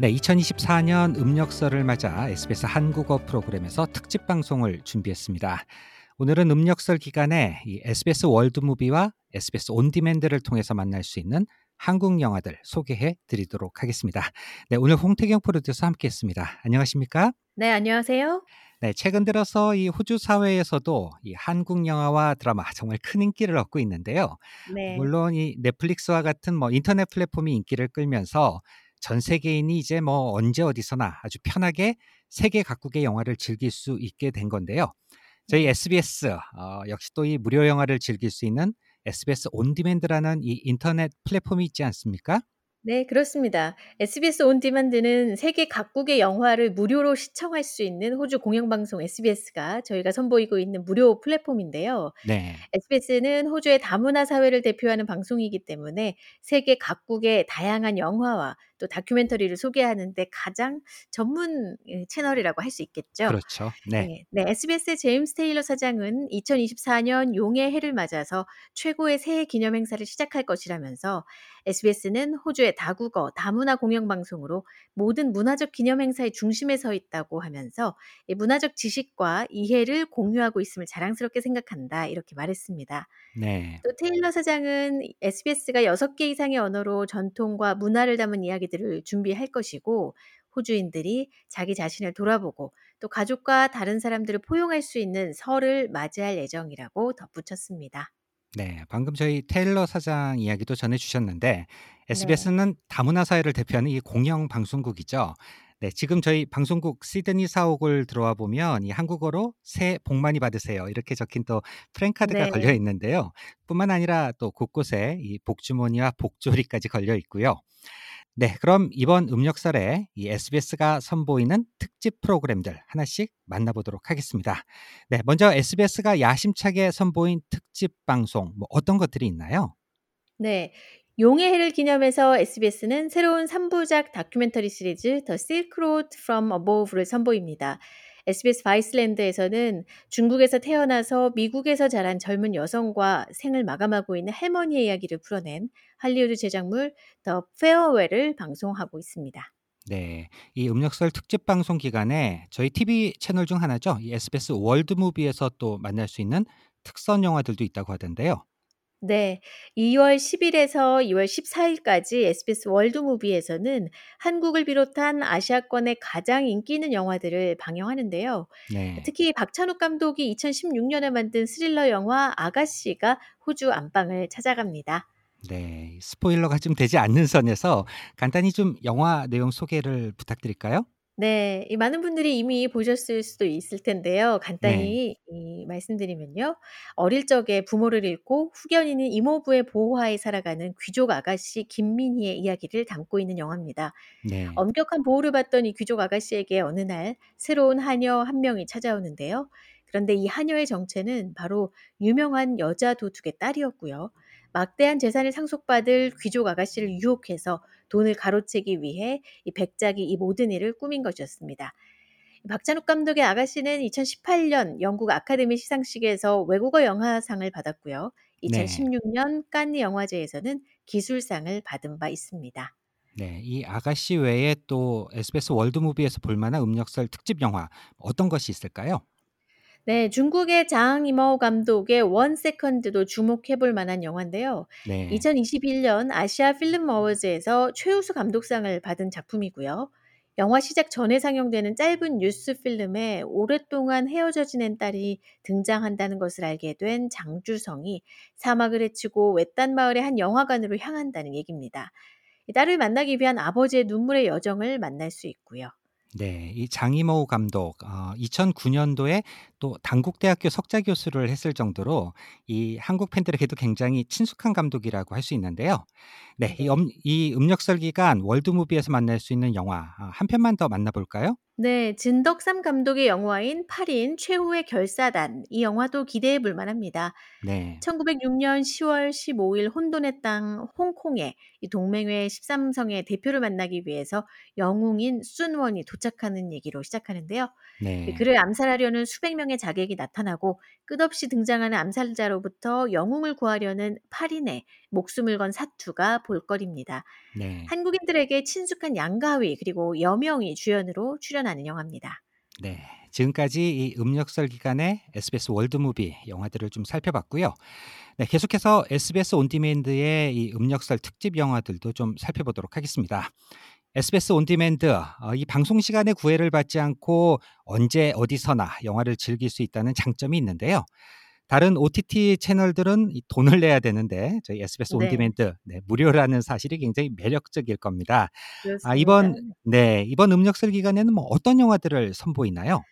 네, 2024년 음력설을 맞아 SBS 한국어 프로그램에서 특집 방송을 준비했습니다. 오늘은 음력설 기간에 이 SBS 월드무비와 SBS 온디맨드를 통해서 만날 수 있는 한국 영화들 소개해 드리도록 하겠습니다. 네, 오늘 홍태경 프로듀서 함께했습니다. 안녕하십니까? 네, 안녕하세요. 네, 최근 들어서 이 호주 사회에서도 이 한국 영화와 드라마 정말 큰 인기를 얻고 있는데요. 네. 물론 이 넷플릭스와 같은 뭐 인터넷 플랫폼이 인기를 끌면서 전 세계인이 이제 뭐 언제 어디서나 아주 편하게 세계 각국의 영화를 즐길 수 있게 된 건데요. 저희 SBS 어, 역시 또 이 무료 영화를 즐길 수 있는 SBS 온디맨드라는 이 인터넷 플랫폼이 있지 않습니까? 네, 그렇습니다. SBS 온디만드는 세계 각국의 영화를 무료로 시청할 수 있는 호주 공영방송 SBS가 저희가 선보이고 있는 무료 플랫폼인데요. 네. SBS는 호주의 다문화 사회를 대표하는 방송이기 때문에 세계 각국의 다양한 영화와 또 다큐멘터리를 소개하는데 가장 전문 예, 채널이라고 할 수 있겠죠. 그렇죠. 네. 네, 네, SBS의 제임스 테일러 사장은 2024년 용의 해를 맞아서 최고의 새해 기념 행사를 시작할 것이라면서 SBS는 호주의 다국어, 다문화 공영방송으로 모든 문화적 기념 행사의 중심에 서 있다고 하면서 이 문화적 지식과 이해를 공유하고 있음을 자랑스럽게 생각한다 이렇게 말했습니다. 네. 또 테일러 사장은 SBS가 6개 이상의 언어로 전통과 문화를 담은 이야기 들을 준비할 것이고 호주인들이 자기 자신을 돌아보고 또 가족과 다른 사람들을 포용할 수 있는 설을 맞이할 예정이라고 덧붙였습니다. 네, 방금 저희 테일러 사장 이야기도 전해 주셨는데 네. SBS는 다문화 사회를 대표하는 이 공영 방송국이죠. 네, 지금 저희 방송국 시드니 사옥을 들어와 보면 이 한국어로 새해 복 많이 받으세요. 이렇게 적힌 또 프랭카드가 네. 걸려 있는데요. 뿐만 아니라 또 곳곳에 이 복주머니와 복조리까지 걸려 있고요. 네, 그럼 이번 음력설에 이 SBS가 선보이는 특집 프로그램들 하나씩 만나보도록 하겠습니다. 네, 먼저 SBS가 야심차게 선보인 특집 방송 뭐 어떤 것들이 있나요? 네. 용의 해를 기념해서 SBS는 새로운 3부작 다큐멘터리 시리즈 The Silk Road from Above를 선보입니다. SBS 바이슬랜드에서는 중국에서 태어나서 미국에서 자란 젊은 여성과 생을 마감하고 있는 할머니의 이야기를 풀어낸 할리우드 제작물 The Farewell을 방송하고 있습니다. 네, 이 음력설 특집 방송 기간에 저희 TV 채널 중 하나죠. 이 SBS 월드무비에서 또 만날 수 있는 특선 영화들도 있다고 하던데요. 네. 2월 10일에서 2월 14일까지 SBS 월드무비에서는 한국을 비롯한 아시아권의 가장 인기 있는 영화들을 방영하는데요. 네. 특히 박찬욱 감독이 2016년에 만든 스릴러 영화 아가씨가 호주 안방을 찾아갑니다. 네, 스포일러가 좀 되지 않는 선에서 간단히 좀 영화 내용 소개를 부탁드릴까요? 네. 이 많은 분들이 이미 보셨을 수도 있을 텐데요. 네. 간단히 이 말씀드리면요. 어릴 적에 부모를 잃고 후견인인 이모부의 보호하에 살아가는 귀족 아가씨 김민희의 이야기를 담고 있는 영화입니다. 네. 엄격한 보호를 받던 이 귀족 아가씨에게 어느 날 새로운 하녀 한 명이 찾아오는데요. 그런데 이 하녀의 정체는 바로 유명한 여자 도둑의 딸이었고요. 막대한 재산을 상속받을 귀족 아가씨를 유혹해서 돈을 가로채기 위해 이 백작이 이 모든 일을 꾸민 것이었습니다. 박찬욱 감독의 아가씨는 2018년 영국 아카데미 시상식에서 외국어 영화상을 받았고요. 네. 2016년 칸느 영화제에서는 기술상을 받은 바 있습니다. 네, 이 아가씨 외에 또 SBS 월드무비에서 볼 만한 음력설 특집 영화 어떤 것이 있을까요? 네, 중국의 장 이마오 감독의 원 세컨드도 주목해 볼 만한 영화인데요. 네. 2021년 아시아 필름 어워즈에서 최우수 감독상을 받은 작품이고요. 영화 시작 전에 상영되는 짧은 뉴스 필름에 오랫동안 헤어져 지낸 딸이 등장한다는 것을 알게 된 장주성이 사막을 헤치고 외딴 마을의 한 영화관으로 향한다는 얘기입니다. 이 딸을 만나기 위한 아버지의 눈물의 여정을 만날 수 있고요. 네, 이 장이모 감독 어, 2009년도에 또 단국대학교 석자 교수를 했을 정도로 이 한국 팬들에게도 굉장히 친숙한 감독이라고 할 수 있는데요. 네, 이, 네. 엄, 이 음력설 기간 월드무비에서 만날 수 있는 영화 아, 한 편만 더 만나볼까요? 네, 진덕삼 감독의 영화인 8인 최후의 결사단. 이 영화도 기대해 볼 만합니다. 네, 1906년 10월 15일 혼돈의 땅 홍콩에 이 동맹회 13성의 대표를 만나기 위해서 영웅인 순원이 도착하는 얘기로 시작하는데요. 이 네, 그를 암살하려는 수백 명의 명의 자객이 나타나고 끝없이 등장하는 암살자로부터 영웅을 구하려는 8인의 목숨을 건 사투가 볼거리입니다. 네. 한국인들에게 친숙한 양가위 그리고 여명이 주연으로 출연하는 영화입니다. 네. 지금까지 이 음력설 기간의 SBS 월드무비 영화들을 좀 살펴봤고요. 네, 계속해서 SBS 온디맨드의 이 음력설 특집 영화들도 좀 살펴보도록 하겠습니다. SBS 온디맨드 어, 이 방송 시간에 구애를 받지 않고 언제 어디서나 영화를 즐길 수 있다는 장점이 있는데요. 다른 OTT 채널들은 이 돈을 내야 되는데 저희 SBS 네. 온디맨드 네, 무료라는 사실이 굉장히 매력적일 겁니다. 그렇습니다. 아, 이번 네 이번 음력설 기간에는 뭐 어떤 영화들을 선보이나요?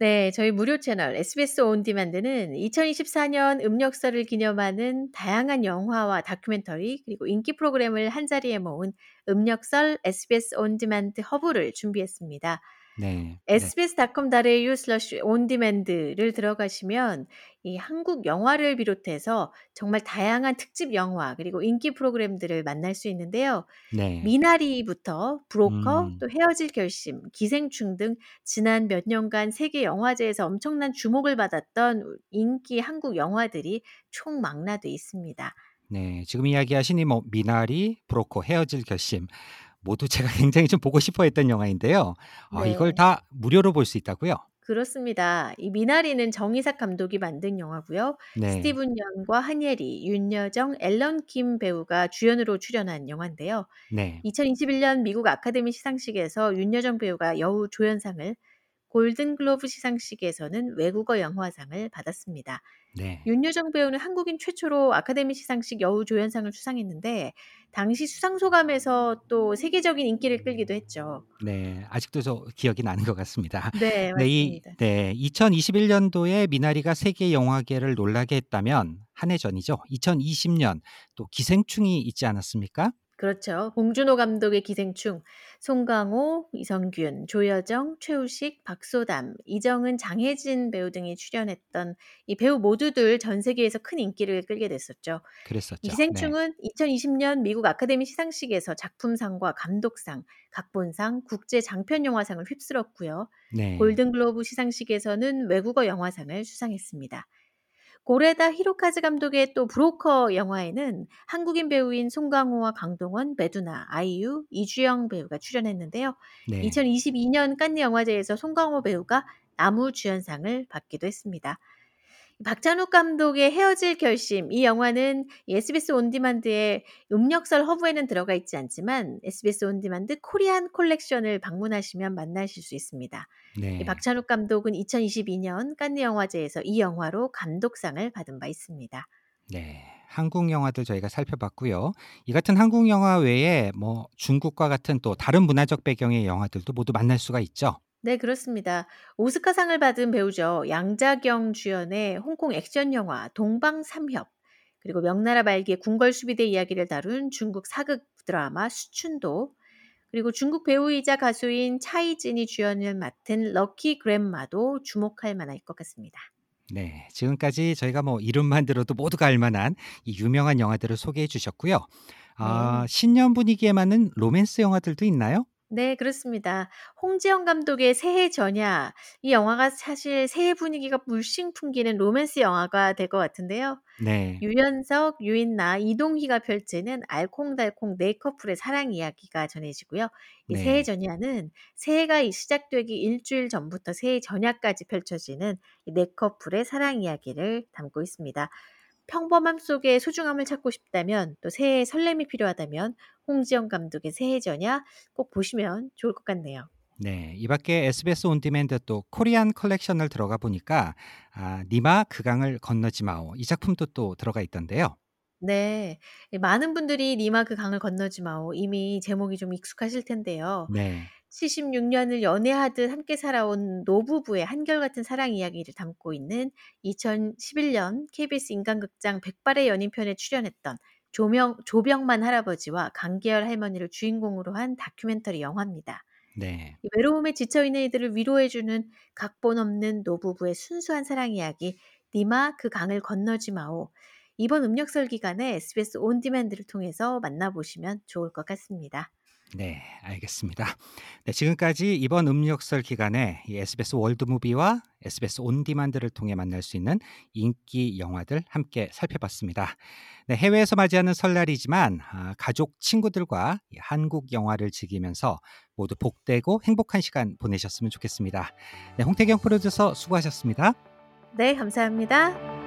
네, 저희 무료 채널 SBS 온디맨드는 2024년 음력설을 기념하는 다양한 영화와 다큐멘터리 그리고 인기 프로그램을 한자리에 모은 음력설 SBS On Demand 허브를 준비했습니다. 네. 네. sbs.com.au slash On Demand를 들어가시면 이 한국 영화를 비롯해서 정말 다양한 특집 영화 그리고 인기 프로그램들을 만날 수 있는데요. 네. 미나리부터 브로커 음. 또 헤어질 결심, 기생충 등 지난 몇 년간 세계 영화제에서 엄청난 주목을 받았던 인기 한국 영화들이 총망라돼 있습니다. 네. 지금 이야기하신 이 뭐 미나리, 브로커, 헤어질 결심 모두 제가 굉장히 좀 보고 싶어 했던 영화인데요. 아, 이걸 네. 다 무료로 볼 수 있다고요? 그렇습니다. 이 미나리는 정이삭 감독이 만든 영화고요. 네. 스티븐 연과 한예리, 윤여정, 앨런 킴 배우가 주연으로 출연한 영화인데요. 네. 2021년 미국 아카데미 시상식에서 윤여정 배우가 여우 조연상을, 골든글로브 시상식에서는 외국어 영화상을 받았습니다. 네. 윤여정 배우는 한국인 최초로 아카데미 시상식 여우 조연상을 수상했는데 당시 수상 소감에서 또 세계적인 인기를 끌기도 했죠. 네. 아직도 저 기억이 나는 것 같습니다. 네, 네, 이 맞습니다. 네. 2021년도에 미나리가 세계 영화계를 놀라게 했다면 한 해 전이죠. 2020년 또 기생충이 있지 않았습니까? 그렇죠. 봉준호 감독의 기생충, 송강호, 이성균, 조여정, 최우식, 박소담, 이정은, 장혜진 배우 등이 출연했던 이 배우 모두들 전 세계에서 큰 인기를 끌게 됐었죠. 이 그랬었죠. 네. 기생충은 2020년 미국 아카데미 시상식에서 작품상과 감독상, 각본상, 국제 장편 영화상을 휩쓸었고요. 네. 골든글로브 시상식에서는 외국어 영화상을 수상했습니다. 고레다 히로카즈 감독의 또 브로커 영화에는 한국인 배우인 송강호와 강동원, 배두나, 아이유, 이주영 배우가 출연했는데요. 네. 2022년 칸느 영화제에서 송강호 배우가 나무 주연상을 받기도 했습니다. 박찬욱 감독의 헤어질 결심 이 영화는 이 SBS 온디만드의 음력설 허브에는 들어가 있지 않지만 SBS 온디만드 코리안 콜렉션을 방문하시면 만나실 수 있습니다. 이 네. 박찬욱 감독은 2022년 칸느 영화제에서 이 영화로 감독상을 받은 바 있습니다. 네. 한국 영화들 저희가 살펴봤고요. 이 같은 한국 영화 외에 뭐 중국과 같은 또 다른 문화적 배경의 영화들도 모두 만날 수가 있죠. 네, 그렇습니다. 오스카상을 받은 배우죠. 양자경 주연의 홍콩 액션 영화 동방삼협 그리고 명나라 말기의 궁궐수비대 이야기를 다룬 중국 사극 드라마 수춘도 그리고 중국 배우이자 가수인 차이진이 주연을 맡은 럭키 그랜마도 주목할 만할 것 같습니다. 네. 지금까지 저희가 뭐 이름만 들어도 모두가 알 만한 이 유명한 영화들을 소개해 주셨고요. 아, 네. 신년 분위기에 맞는 로맨스 영화들도 있나요? 네, 그렇습니다. 홍지영 감독의 새해 전야 이 영화가 사실 새해 분위기가 물씬 풍기는 로맨스 영화가 될 것 같은데요. 네. 유연석, 유인나, 이동희가 펼치는 알콩달콩 네 커플의 사랑 이야기가 전해지고요. 이 새해 네. 전야는 새해가 시작되기 일주일 전부터 새해 전야까지 펼쳐지는 이 네 커플의 사랑 이야기를 담고 있습니다. 평범함 속에 소중함을 찾고 싶다면 또 새해의 설렘이 필요하다면 홍지영 감독의 새해 전야 꼭 보시면 좋을 것 같네요. 네. 이 밖에 SBS 온디맨드 또 코리안 컬렉션을 들어가 보니까 아, 님아 그 강을 건너지 마오. 이 작품도 또 들어가 있던데요. 네. 이 많은 분들이 님아 그 강을 건너지 마오 이미 제목이 좀 익숙하실 텐데요. 네. 76년을 연애하듯 함께 살아온 노부부의 한결같은 사랑 이야기를 담고 있는 2011년 KBS 인간극장 백발의 연인편에 출연했던 조명, 조병만 할아버지와 강계열 할머니를 주인공으로 한 다큐멘터리 영화입니다. 네. 이 외로움에 지쳐있는 이들을 위로해주는 각본 없는 노부부의 순수한 사랑 이야기 니마 그 강을 건너지 마오. 이번 음력설 기간에 SBS 온디맨드를 통해서 만나보시면 좋을 것 같습니다. 네, 알겠습니다. 네, 지금까지 이번 음력설 기간에 이 SBS 월드무비와 SBS 온디만드를 통해 만날 수 있는 인기 영화들 함께 살펴봤습니다. 네, 해외에서 맞이하는 설날이지만 아, 가족, 친구들과 한국 영화를 즐기면서 모두 복되고 행복한 시간 보내셨으면 좋겠습니다. 네, 홍태경 프로듀서 수고하셨습니다. 네, 감사합니다.